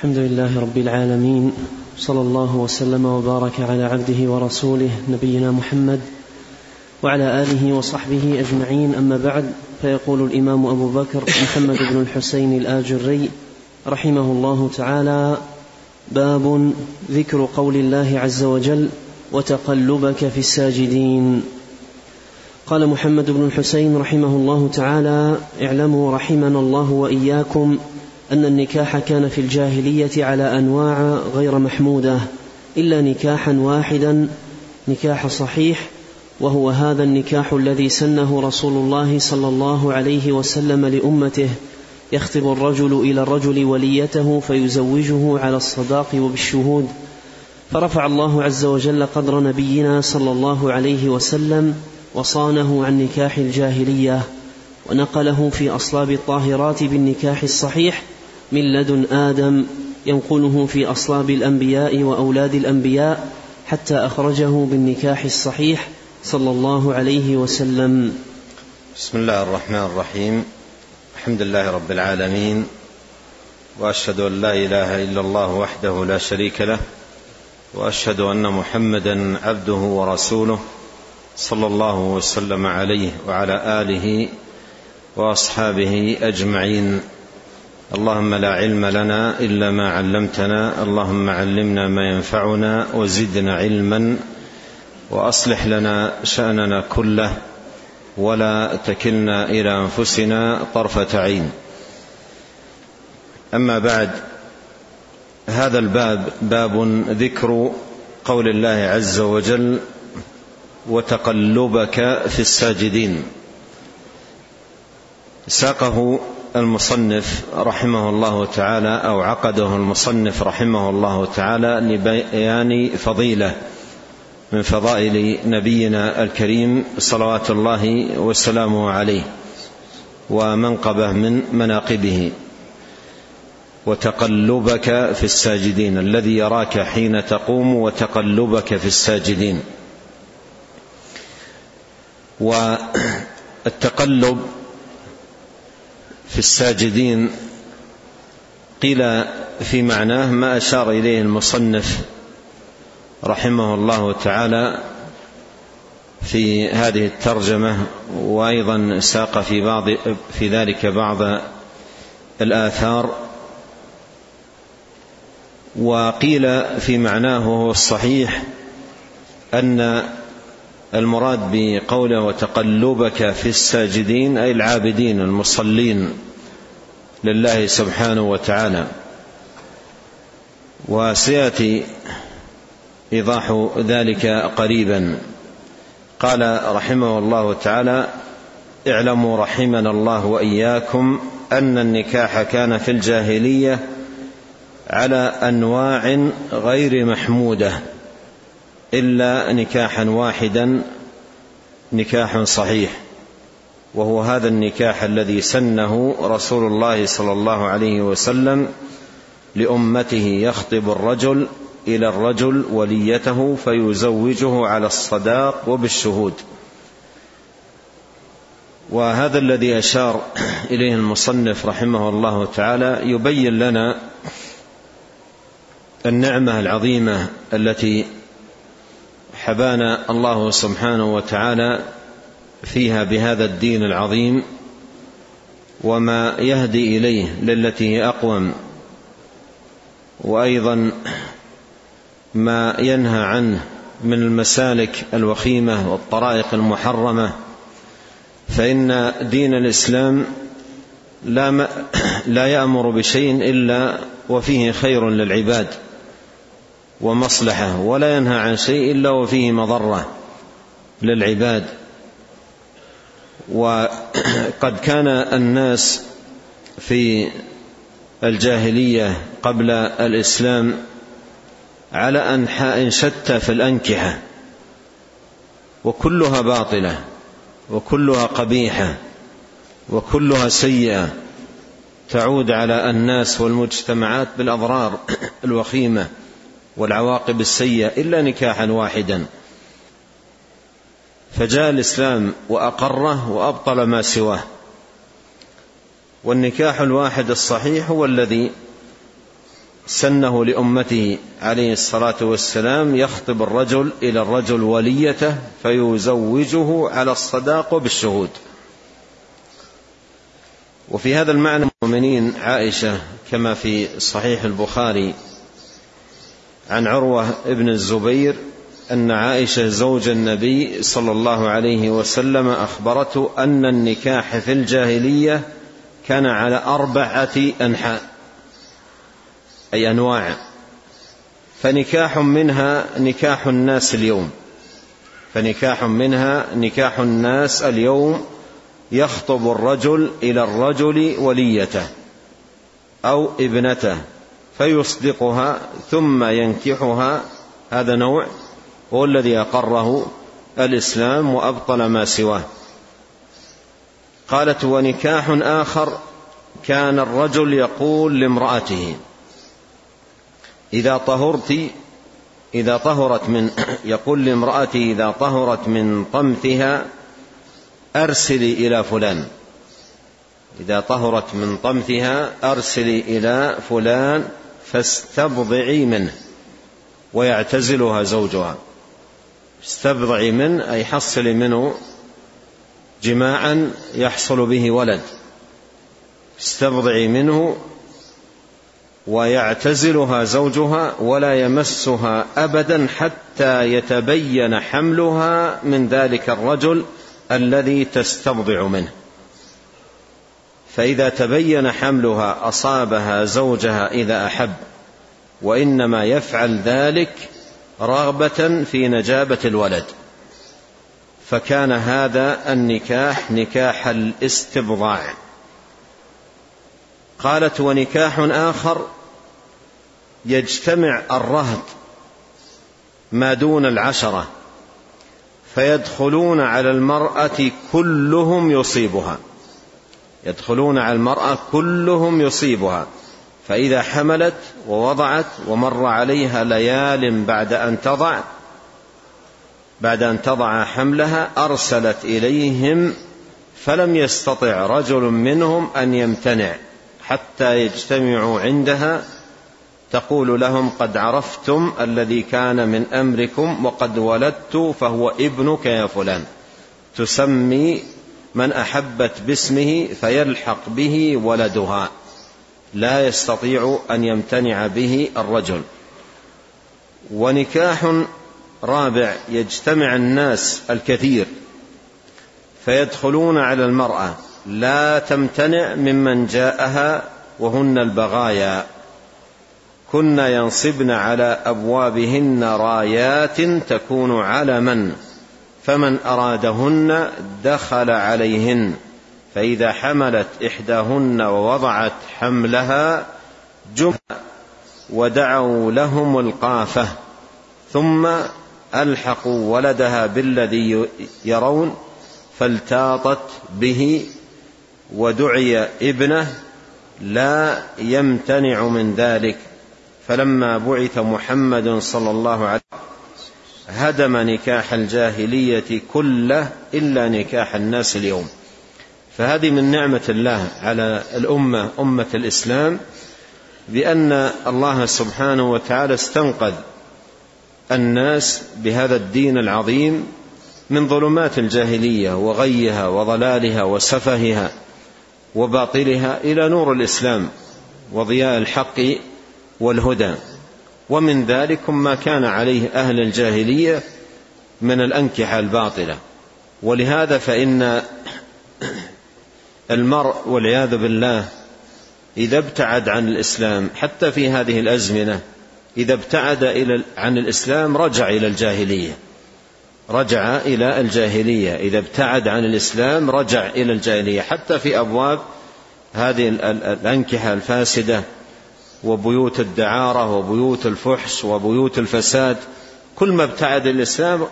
الحمد لله رب العالمين صلى الله وسلم وبارك على عبده ورسوله نبينا محمد وعلى آله وصحبه أجمعين. أما بعد فيقول الإمام أبو بكر محمد بن الحسين الآجري رحمه الله تعالى باب ذكر قول الله عز وجل وتقلبك في الساجدين. قال محمد بن الحسين رحمه الله تعالى اعلموا رحمنا الله وإياكم أن النكاح كان في الجاهلية على أنواع غير محمودة إلا نكاحا واحدا نكاح صحيح وهو هذا النكاح الذي سنه رسول الله صلى الله عليه وسلم لأمته يخطب الرجل إلى الرجل وليته فيزوجه على الصداق وبالشهود. فرفع الله عز وجل قدر نبينا صلى الله عليه وسلم وصانه عن نكاح الجاهلية ونقله في أصلاب الطاهرات بالنكاح الصحيح من لدن آدم ينقله في أصلاب الأنبياء وأولاد الأنبياء حتى أخرجه بالنكاح الصحيح صلى الله عليه وسلم. بسم الله الرحمن الرحيم. الحمد لله رب العالمين. وأشهد أن لا إله إلا الله وحده لا شريك له. وأشهد أن محمدا عبده ورسوله صلى الله وسلم عليه وعلى آله وأصحابه أجمعين. اللهم لا علم لنا إلا ما علمتنا اللهم علمنا ما ينفعنا وزدنا علما وأصلح لنا شأننا كله ولا تكلنا إلى أنفسنا طرفة عين. أما بعد هذا الباب باب ذكر قول الله عز وجل وتقلبك في الساجدين ساقه المصنف رحمه الله تعالى أو عقده المصنف رحمه الله تعالى لبيان فضيلة من فضائل نبينا الكريم صلوات الله وسلامه عليه ومنقبه من مناقبه. وتقلبك في الساجدين الذي يراك حين تقوم وتقلبك في الساجدين. والتقلب في الساجدين قيل في معناه ما أشار إليه المصنف رحمه الله تعالى في هذه الترجمة وأيضا ساق في بعض في ذلك بعض الآثار وقيل في معناه هو الصحيح أن المراد بقوله وتقلبك في الساجدين أي العابدين المصلين لله سبحانه وتعالى. وسيأتي إيضاح ذلك قريبا. قال رحمه الله تعالى اعلموا رحمنا الله وإياكم أن النكاح كان في الجاهلية على أنواع غير محمودة إلا نكاحا واحدا نكاح صحيح وهو هذا النكاح الذي سنه رسول الله صلى الله عليه وسلم لأمته يخطب الرجل إلى الرجل وليته فيزوجه على الصداق وبالشهود. وهذا الذي أشار إليه المصنف رحمه الله تعالى يبين لنا النعمة العظيمة التي حبانا الله سبحانه وتعالى فيها بهذا الدين العظيم وما يهدي إليه للتي هي أقوم وأيضا ما ينهى عنه من المسالك الوخيمة والطرائق المحرمة فإن دين الإسلام لا. لا يأمر بشيء إلا وفيه خير للعباد ومصلحة ولا ينهى عن شيء إلا وفيه مضرة للعباد. وقد كان الناس في الجاهلية قبل الإسلام على أنحاء شتى في الأنكحة وكلها باطلة وكلها قبيحة وكلها سيئة. تعود على الناس والمجتمعات بالأضرار الوخيمة. والعواقب السيئة إلا نكاحا واحدا. فجاء الإسلام وأقره وأبطل ما سواه. والنكاح الواحد الصحيح هو الذي سنه لأمته عليه الصلاة والسلام يخطب الرجل إلى الرجل وليته فيزوجه على الصداق بالشهود وفي هذا المعنى المؤمنين عائشة كما في صحيح البخاري عن عروة ابن الزبير أن عائشة زوج النبي صلى الله عليه وسلم أخبرته أن النكاح في الجاهلية كان على أربعة أنحاء أي أنواع فنكاح منها نكاح الناس اليوم فنكاح منها نكاح الناس اليوم يخطب الرجل إلى الرجل وليته أو ابنته. فيصدقها ثم ينكحها هذا نوع هو الذي أقره الإسلام وأبطل ما سواه. قالت ونكاح آخر كان الرجل يقول لامرأته إذا طهرت إذا طهرت من يقول لامراته إذا طهرت من طمثها أرسلي إلى فلان. إذا طهرت من طمثها أرسلي إلى فلان فاستبضعي منه ويعتزلها زوجها. استبضعي منه أي حصلي منه جماعا يحصل به ولد. استبضعي منه ويعتزلها زوجها ولا يمسها ابدا حتى يتبين حملها من ذلك الرجل الذي تستبضع منه. فإذا تبين حملها أصابها زوجها إذا أحب وإنما يفعل ذلك رغبة في نجابة الولد. فكان هذا النكاح نكاح الاستبضاع. قالت ونكاح آخر يجتمع الرهط ما دون العشرة فيدخلون على المرأة كلهم يصيبها. يدخلون على المرأة كلهم يصيبها فإذا حملت ووضعت ومر عليها ليال بعد أن تضع بعد أن تضع حملها أرسلت إليهم فلم يستطع رجل منهم أن يمتنع حتى يجتمعوا عندها تقول لهم قد عرفتم الذي كان من أمركم وقد ولدت فهو ابنك يا فلان تسمي من أحبت باسمه فيلحق به ولدها. لا يستطيع أن يمتنع به الرجل. ونكاح رابع يجتمع الناس الكثير. فيدخلون على المرأة. لا تمتنع ممن جاءها وهن البغايا. كن ينصبن على أبوابهن رايات تكون علما. فمن أرادهن دخل عليهن فإذا حملت إحداهن ووضعت حملها جمع ودعوا لهم القافة ثم ألحقوا ولدها بالذي يرون فالتاطت به ودعي ابنه لا يمتنع من ذلك. فلما بعث محمد صلى الله عليه وسلم هدم نكاح الجاهلية كله إلا نكاح الناس اليوم. فهذه من نعمة الله على الأمة أمة الإسلام بأن الله سبحانه وتعالى استنقذ الناس بهذا الدين العظيم من ظلمات الجاهلية وغيها وضلالها وسفهها وباطلها إلى نور الإسلام وضياء الحق والهدى. ومن ذلك ما كان عليه أهل الجاهلية من الأنكحة الباطلة. ولهذا فإن المرء والعياذ بالله إذا ابتعد عن الإسلام حتى في هذه الأزمنة إذا ابتعد إلى عن الإسلام رجع إلى الجاهلية. رجع إلى الجاهلية. إذا ابتعد عن الإسلام رجع إلى الجاهلية. حتى في أبواب هذه الأنكحة الفاسدة وبيوت الدعارة وبيوت الفحش وبيوت الفساد كل ما ابتعد الإسلام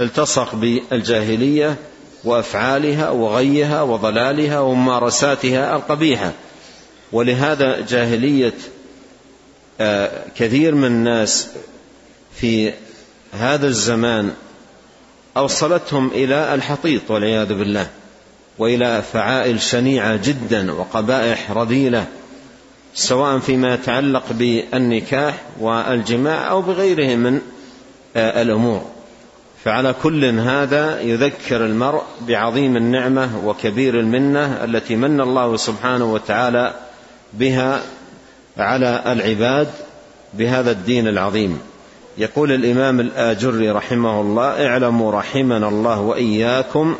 التصق بالجاهلية وأفعالها وغيها وضلالها وممارساتها القبيحة. ولهذا جاهلية آه، كثير من الناس في هذا الزمان أوصلتهم إلى الحطيط والعياذ بالله وإلى فعائل شنيعة جدا وقبائح رذيلة. سواء فيما يتعلق بالنكاح والجماع أو بغيره من الأمور. فعلى كل هذا يذكر المرء بعظيم النعمة وكبير المنة التي من الله سبحانه وتعالى بها على العباد بهذا الدين العظيم. يقول الإمام الآجري رحمه الله اعلموا رحمنا الله وإياكم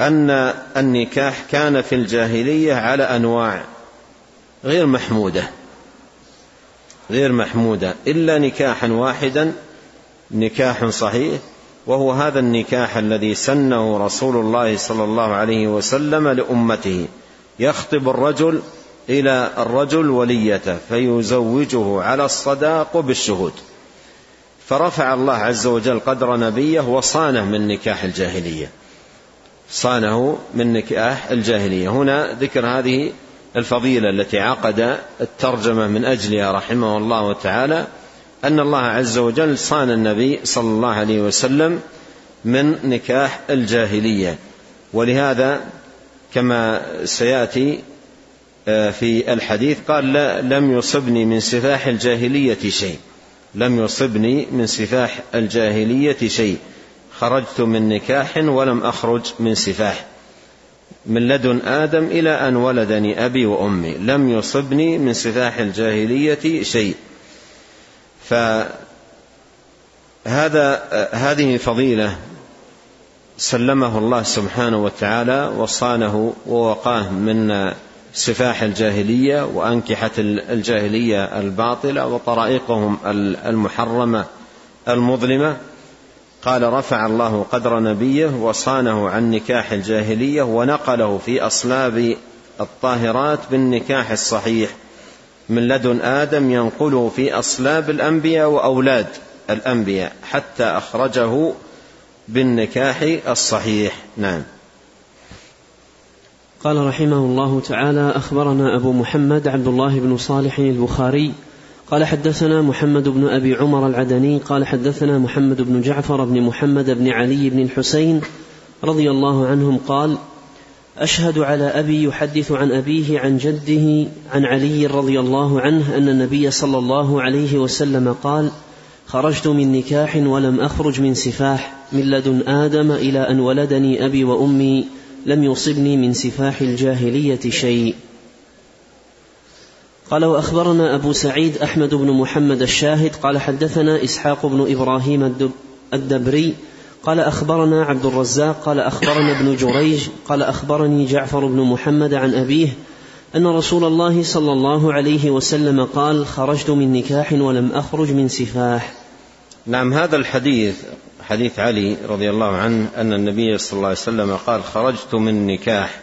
أن النكاح كان في الجاهلية على أنواع غير محمودة. غير محمودة. إلا نكاحا واحدا نكاح صحيح وهو هذا النكاح الذي سنه رسول الله صلى الله عليه وسلم لأمته. يخطب الرجل إلى الرجل وليته فيزوجه على الصداق بالشهود. فرفع الله عز وجل قدر نبيه وصانه من نكاح الجاهلية. صانه من نكاح الجاهلية. هنا ذكر هذه الفضيلة التي عقد الترجمة من اجلها رحمه الله تعالى أن الله عز وجل صان النبي صلى الله عليه وسلم من نكاح الجاهلية. ولهذا كما سيأتي آه، في الحديث قال لا لم يصبني من سفاح الجاهلية شيء. لم يصبني من سفاح الجاهلية شيء. خرجت من نكاح ولم أخرج من سفاح. من لدن آدم إلى أن ولدني أبي وأمي. لم يصبني من سفاح الجاهلية شيء. فهذا هذه فضيلة سلمه الله سبحانه وتعالى وصانه ووقاه من سفاح الجاهلية وأنكحة الجاهلية الباطلة وطرائقهم المحرمة المظلمة. قال رفع الله قدر نبيه وصانه عن نكاح الجاهلية ونقله في أصلاب الطاهرات بالنكاح الصحيح. من لدن آدم ينقله في أصلاب الأنبياء وأولاد الأنبياء حتى أخرجه بالنكاح الصحيح. نعم. قال رحمه الله تعالى أخبرنا أبو محمد عبد الله بن صالح البخاري قال حدثنا محمد بن أبي عمر العدني قال حدثنا محمد بن جعفر بن محمد بن علي بن الحسين رضي الله عنهم قال أشهد على أبي يحدث عن أبيه عن جده عن علي رضي الله عنه أن النبي صلى الله عليه وسلم قال خرجت من نكاح ولم أخرج من سفاح من لدن آدم إلى أن ولدني أبي وأمي لم يصبني من سفاح الجاهلية شيء. قال وأخبرنا أبو سعيد أحمد بن محمد الشاهد قال حدثنا إسحاق بن إبراهيم الدبري قال أخبرنا عبد الرزاق قال أخبرنا ابن جريج قال أخبرني جعفر بن محمد عن أبيه أن رسول الله صلى الله عليه وسلم قال خرجت من نكاح ولم أخرج من سفاح. نعم هذا الحديث حديث علي رضي الله عنه أن النبي صلى الله عليه وسلم قال خرجت من نكاح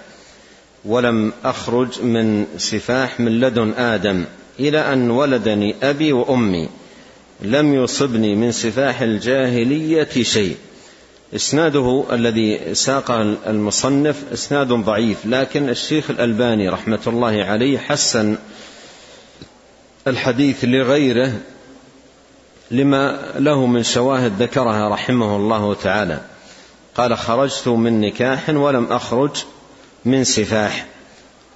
ولم أخرج من سفاح من لدن آدم إلى أن ولدني أبي وأمي. لم يصبني من سفاح الجاهلية شيء. إسناده الذي ساقه المصنف إسناد ضعيف لكن الشيخ الألباني رحمة الله عليه حسن الحديث لغيره لما له من شواهد ذكرها رحمه الله تعالى. قال خرجت من نكاح ولم أخرج من سفاح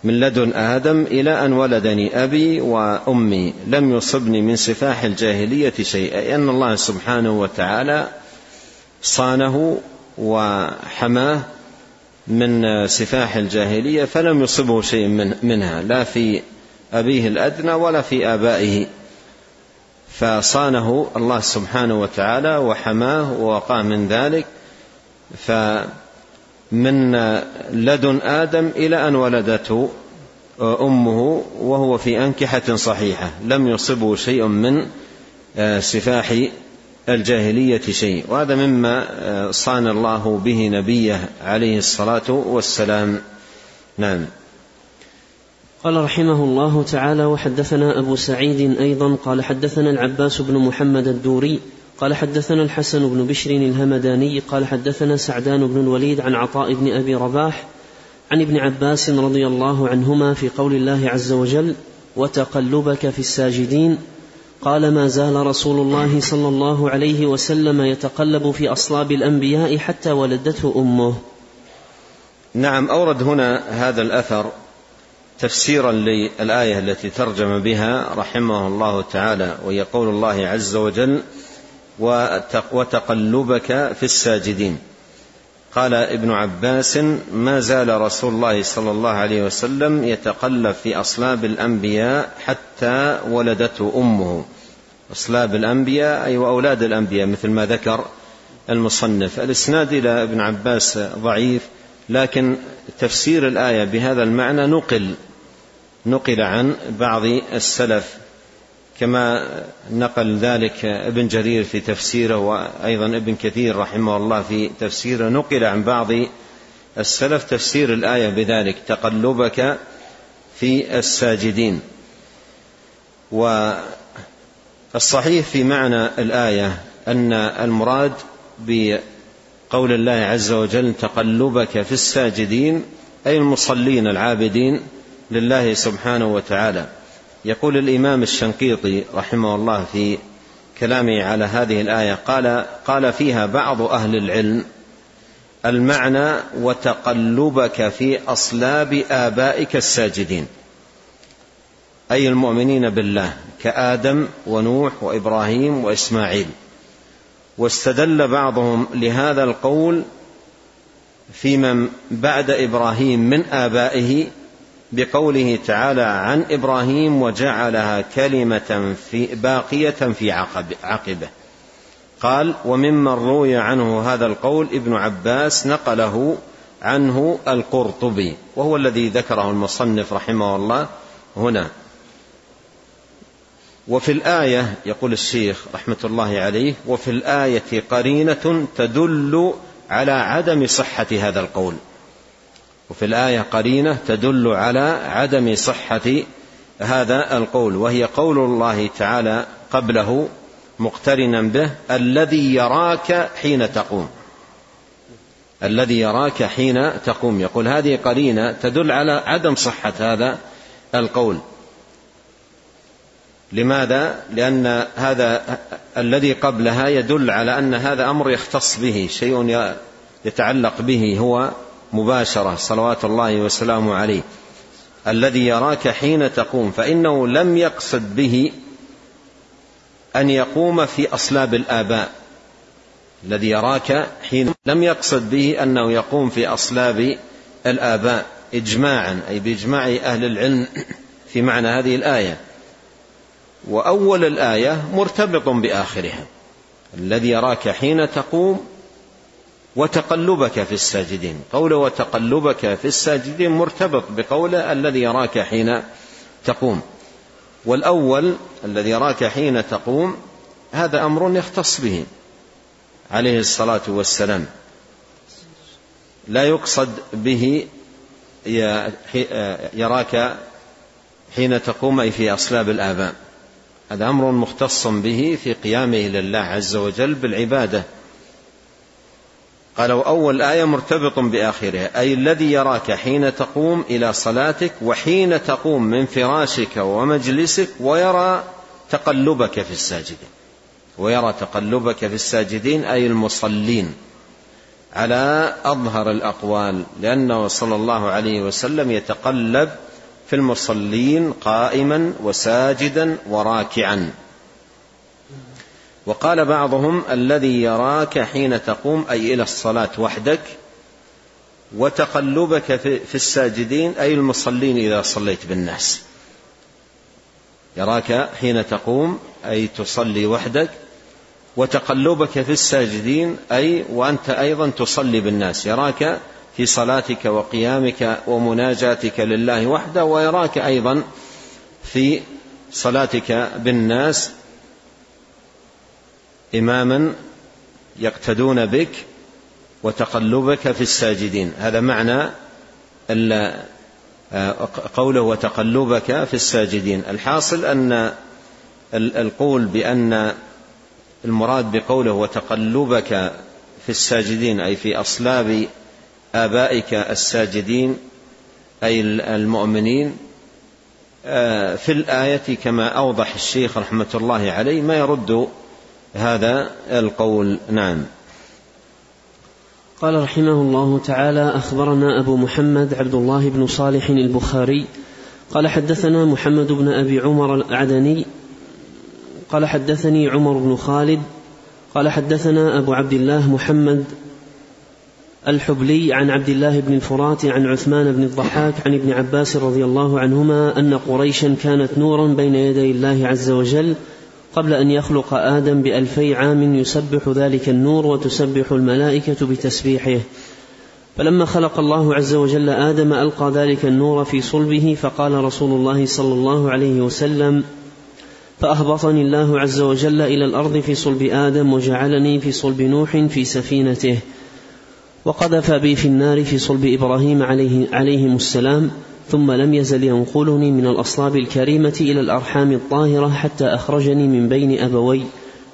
من لدن آدم إلى أن ولدني أبي وأمي. لم يصبني من سفاح الجاهلية شيء اي إن الله سبحانه وتعالى صانه وحماه من سفاح الجاهلية فلم يصبه شيء من منها لا في أبيه الأدنى ولا في آبائه. فصانه الله سبحانه وتعالى وحماه ووقاه من ذلك. فمن لدن آدم إلى أن ولدته أمه وهو في أنكحة صحيحة لم يصبه شيء من سفاح الجاهلية شيء. وهذا مما آه، صان الله به نبيه عليه الصلاة والسلام. نعم. قال رحمه الله تعالى وحدثنا أبو سعيد أيضا قال حدثنا العباس بن محمد الدوري قال حدثنا الحسن بن بشر الهمداني قال حدثنا سعدان بن الوليد عن عطاء بن أبي رباح عن ابن عباس رضي الله عنهما في قول الله عز وجل وتقلبك في الساجدين قال ما زال رسول الله صلى الله عليه وسلم يتقلب في أصلاب الأنبياء حتى ولدته أمه نعم أورد هنا هذا الأثر تفسيرا للآية التي ترجم بها رحمه الله تعالى وهي قول الله عز وجل وتقلبك في الساجدين. قال ابن عباس ما زال رسول الله صلى الله عليه وسلم يتقلب في أصلاب الأنبياء حتى ولدته أمه. أصلاب الأنبياء أي وأولاد الأنبياء مثل ما ذكر المصنف. الإسناد إلى ابن عباس ضعيف لكن تفسير الآية بهذا المعنى نقل نقل عن بعض السلف. كما نقل ذلك ابن جرير في تفسيره وأيضا ابن كثير رحمه الله في تفسيره نقل عن بعض السلف تفسير الآية بذلك تقلبك في الساجدين. والصحيح في معنى الآية أن المراد بقول الله عز وجل تقلبك في الساجدين أي المصلين العابدين لله سبحانه وتعالى. يقول الإمام الشنقيطي رحمه الله في كلامه على هذه الآية قال قال فيها بعض أهل العلم المعنى وتقلبك في أصلاب آبائك الساجدين أي المؤمنين بالله كآدم ونوح وإبراهيم وإسماعيل. واستدل بعضهم لهذا القول في من بعد إبراهيم من آبائه بقوله تعالى عن إبراهيم وجعلها كلمة في باقية في عقب عقبه. قال وممن روي عنه هذا القول ابن عباس نقله عنه القرطبي وهو الذي ذكره المصنف رحمه الله هنا. وفي الآية يقول الشيخ رحمة الله عليه وفي الآية قرينة تدل على عدم صحة هذا القول. وفي الآية قرينة تدل على عدم صحة هذا القول وهي قول الله تعالى قبله مقترنا به الذي يراك حين تقوم. الذي يراك حين تقوم. يقول هذه قرينة تدل على عدم صحة هذا القول. لماذا؟ لأن هذا الذي قبلها يدل على أن هذا أمر يختص به شيء يتعلق به هو مباشرة صلوات الله وسلامه عليه. الذي يراك حين تقوم فإنه لم يقصد به أن يقوم في أصلاب الآباء. الذي يراك حين لم يقصد به أنه يقوم في أصلاب الآباء إجماعا أي بإجماع أهل العلم في معنى هذه الآية. وأول الآية مرتبط بآخرها. الذي يراك حين تقوم وتقلبك في الساجدين. قوله وتقلبك في الساجدين مرتبط بقوله الذي يراك حين تقوم. والأول الذي يراك حين تقوم هذا أمر يختص به عليه الصلاة والسلام. لا يقصد به يراك حين تقوم أي في أصلاب الآباء. هذا أمر مختص به في قيامه لله عز وجل بالعبادة. قالوا أول آية مرتبط بآخرها أي الذي يراك حين تقوم إلى صلاتك وحين تقوم من فراشك ومجلسك ويرى تقلبك في الساجدين. ويرى تقلبك في الساجدين أي المصلين. على أظهر الأقوال لأنه صلى الله عليه وسلم يتقلب في المصلين قائما وساجدا وراكعا. وقال بعضهم الذي يراك حين تقوم أي إلى الصلاة وحدك وتقلبك في الساجدين أي المصلين إذا صليت بالناس. يراك حين تقوم أي تصلي وحدك وتقلبك في الساجدين أي وأنت أيضا تصلي بالناس. يراك في صلاتك وقيامك ومناجاتك لله وحده ويراك أيضا في صلاتك بالناس. إماما يقتدون بك وتقلبك في الساجدين. هذا معنى قوله وتقلبك في الساجدين. الحاصل أن القول بأن المراد بقوله وتقلبك في الساجدين أي في أصلاب آبائك الساجدين أي المؤمنين في الآية كما أوضح الشيخ رحمة الله عليه ما يرد هذا القول نعم. قال رحمه الله تعالى أخبرنا أبو محمد عبد الله بن صالح البخاري قال حدثنا محمد بن أبي عمر العدني قال حدثني عمر بن خالد قال حدثنا أبو عبد الله محمد الحبلي عن عبد الله بن الفرات عن عثمان بن الضحاك عن ابن عباس رضي الله عنهما أن قريشا كانت نورا بين يدي الله عز وجل قبل أن يخلق آدم بألفي عام يسبح ذلك النور وتسبح الملائكة بتسبيحه. فلما خلق الله عز وجل آدم ألقى ذلك النور في صلبه فقال رسول الله صلى الله عليه وسلم فأهبطني الله عز وجل إلى الأرض في صلب آدم وجعلني في صلب نوح في سفينته. وقذف بي في النار في صلب إبراهيم عليه عليهم السلام ثم لم يزل ينقلني من الأصلاب الكريمة إلى الأرحام الطاهرة حتى أخرجني من بين أبوي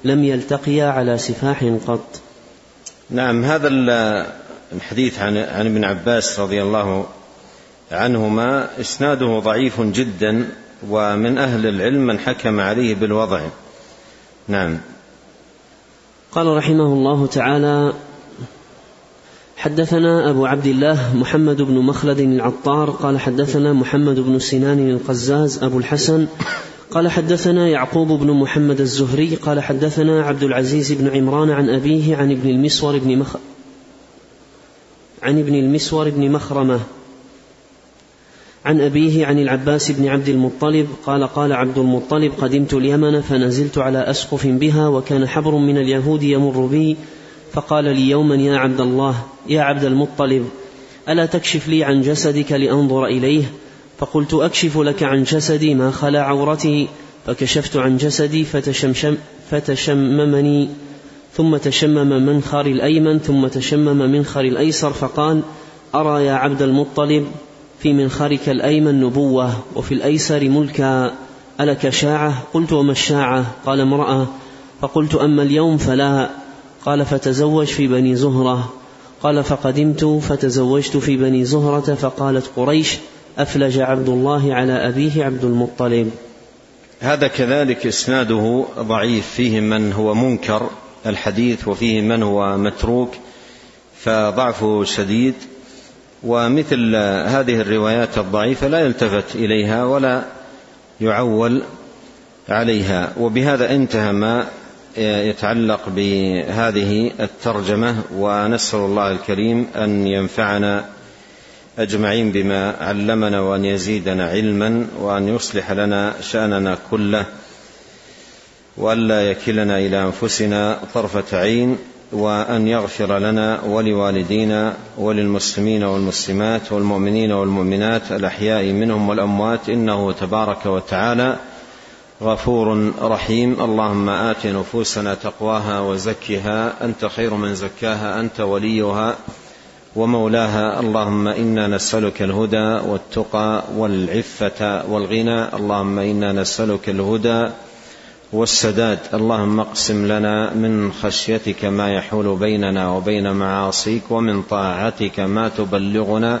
لم يلتقيا على سفاح قط. نعم هذا الحديث عن عن ابن عباس رضي الله عنهما إسناده ضعيف جدا ومن أهل العلم من حكم عليه بالوضع. نعم. قال رحمه الله تعالى حدثنا أبو عبد الله محمد بن مخلد العطار قال حدثنا محمد بن سنان القزاز أبو الحسن قال حدثنا يعقوب بن محمد الزهري قال حدثنا عبد العزيز بن عمران عن أبيه عن ابن المسور بن مخ عن ابن المسور بن مخرمة عن أبيه عن العباس بن عبد المطلب قال قال عبد المطلب قدمت اليمن فنزلت على أسقف بها وكان حبر من اليهود يمر بي فقال لي يوما يا عبد الله يا عبد المطلب ألا تكشف لي عن جسدك لأنظر إليه؟ فقلت أكشف لك عن جسدي ما خلا عورتي فكشفت عن جسدي فتشمشم فتشممني ثم تشمم منخر الأيمن ثم تشمم منخر الأيسر فقال أرى يا عبد المطلب في منخرك الأيمن نبوة وفي الأيسر ملكا ألك شاعة؟ قلت وما الشاعة؟ قال امرأة. فقلت أما اليوم فلا. قال فتزوج في بني زهرة. قال فقدمت فتزوجت في بني زهرة فقالت قريش أفلج عبد الله على أبيه عبد المطلب. هذا كذلك إسناده ضعيف. فيه من هو منكر الحديث وفيه من هو متروك فضعفه شديد. ومثل هذه الروايات الضعيفة لا يلتفت إليها ولا يعول عليها. وبهذا انتهى ما يتعلق بهذه الترجمة ونسأل الله الكريم أن ينفعنا أجمعين بما علمنا وأن يزيدنا علما وأن يصلح لنا شأننا كله والا يكلنا إلى أنفسنا طرفة عين وأن يغفر لنا ولوالدينا وللمسلمين والمسلمات والمؤمنين والمؤمنات الأحياء منهم والأموات إنه تبارك وتعالى غفور رحيم. اللهم آت نفوسنا تقواها وزكها. أنت خير من زكاها أنت وليها ومولاها. اللهم إنا نسألك الهدى والتقى والعفة والغنى. اللهم إنا نسألك الهدى والسداد. اللهم اقسم لنا من خشيتك ما يحول بيننا وبين معاصيك ومن طاعتك ما تبلغنا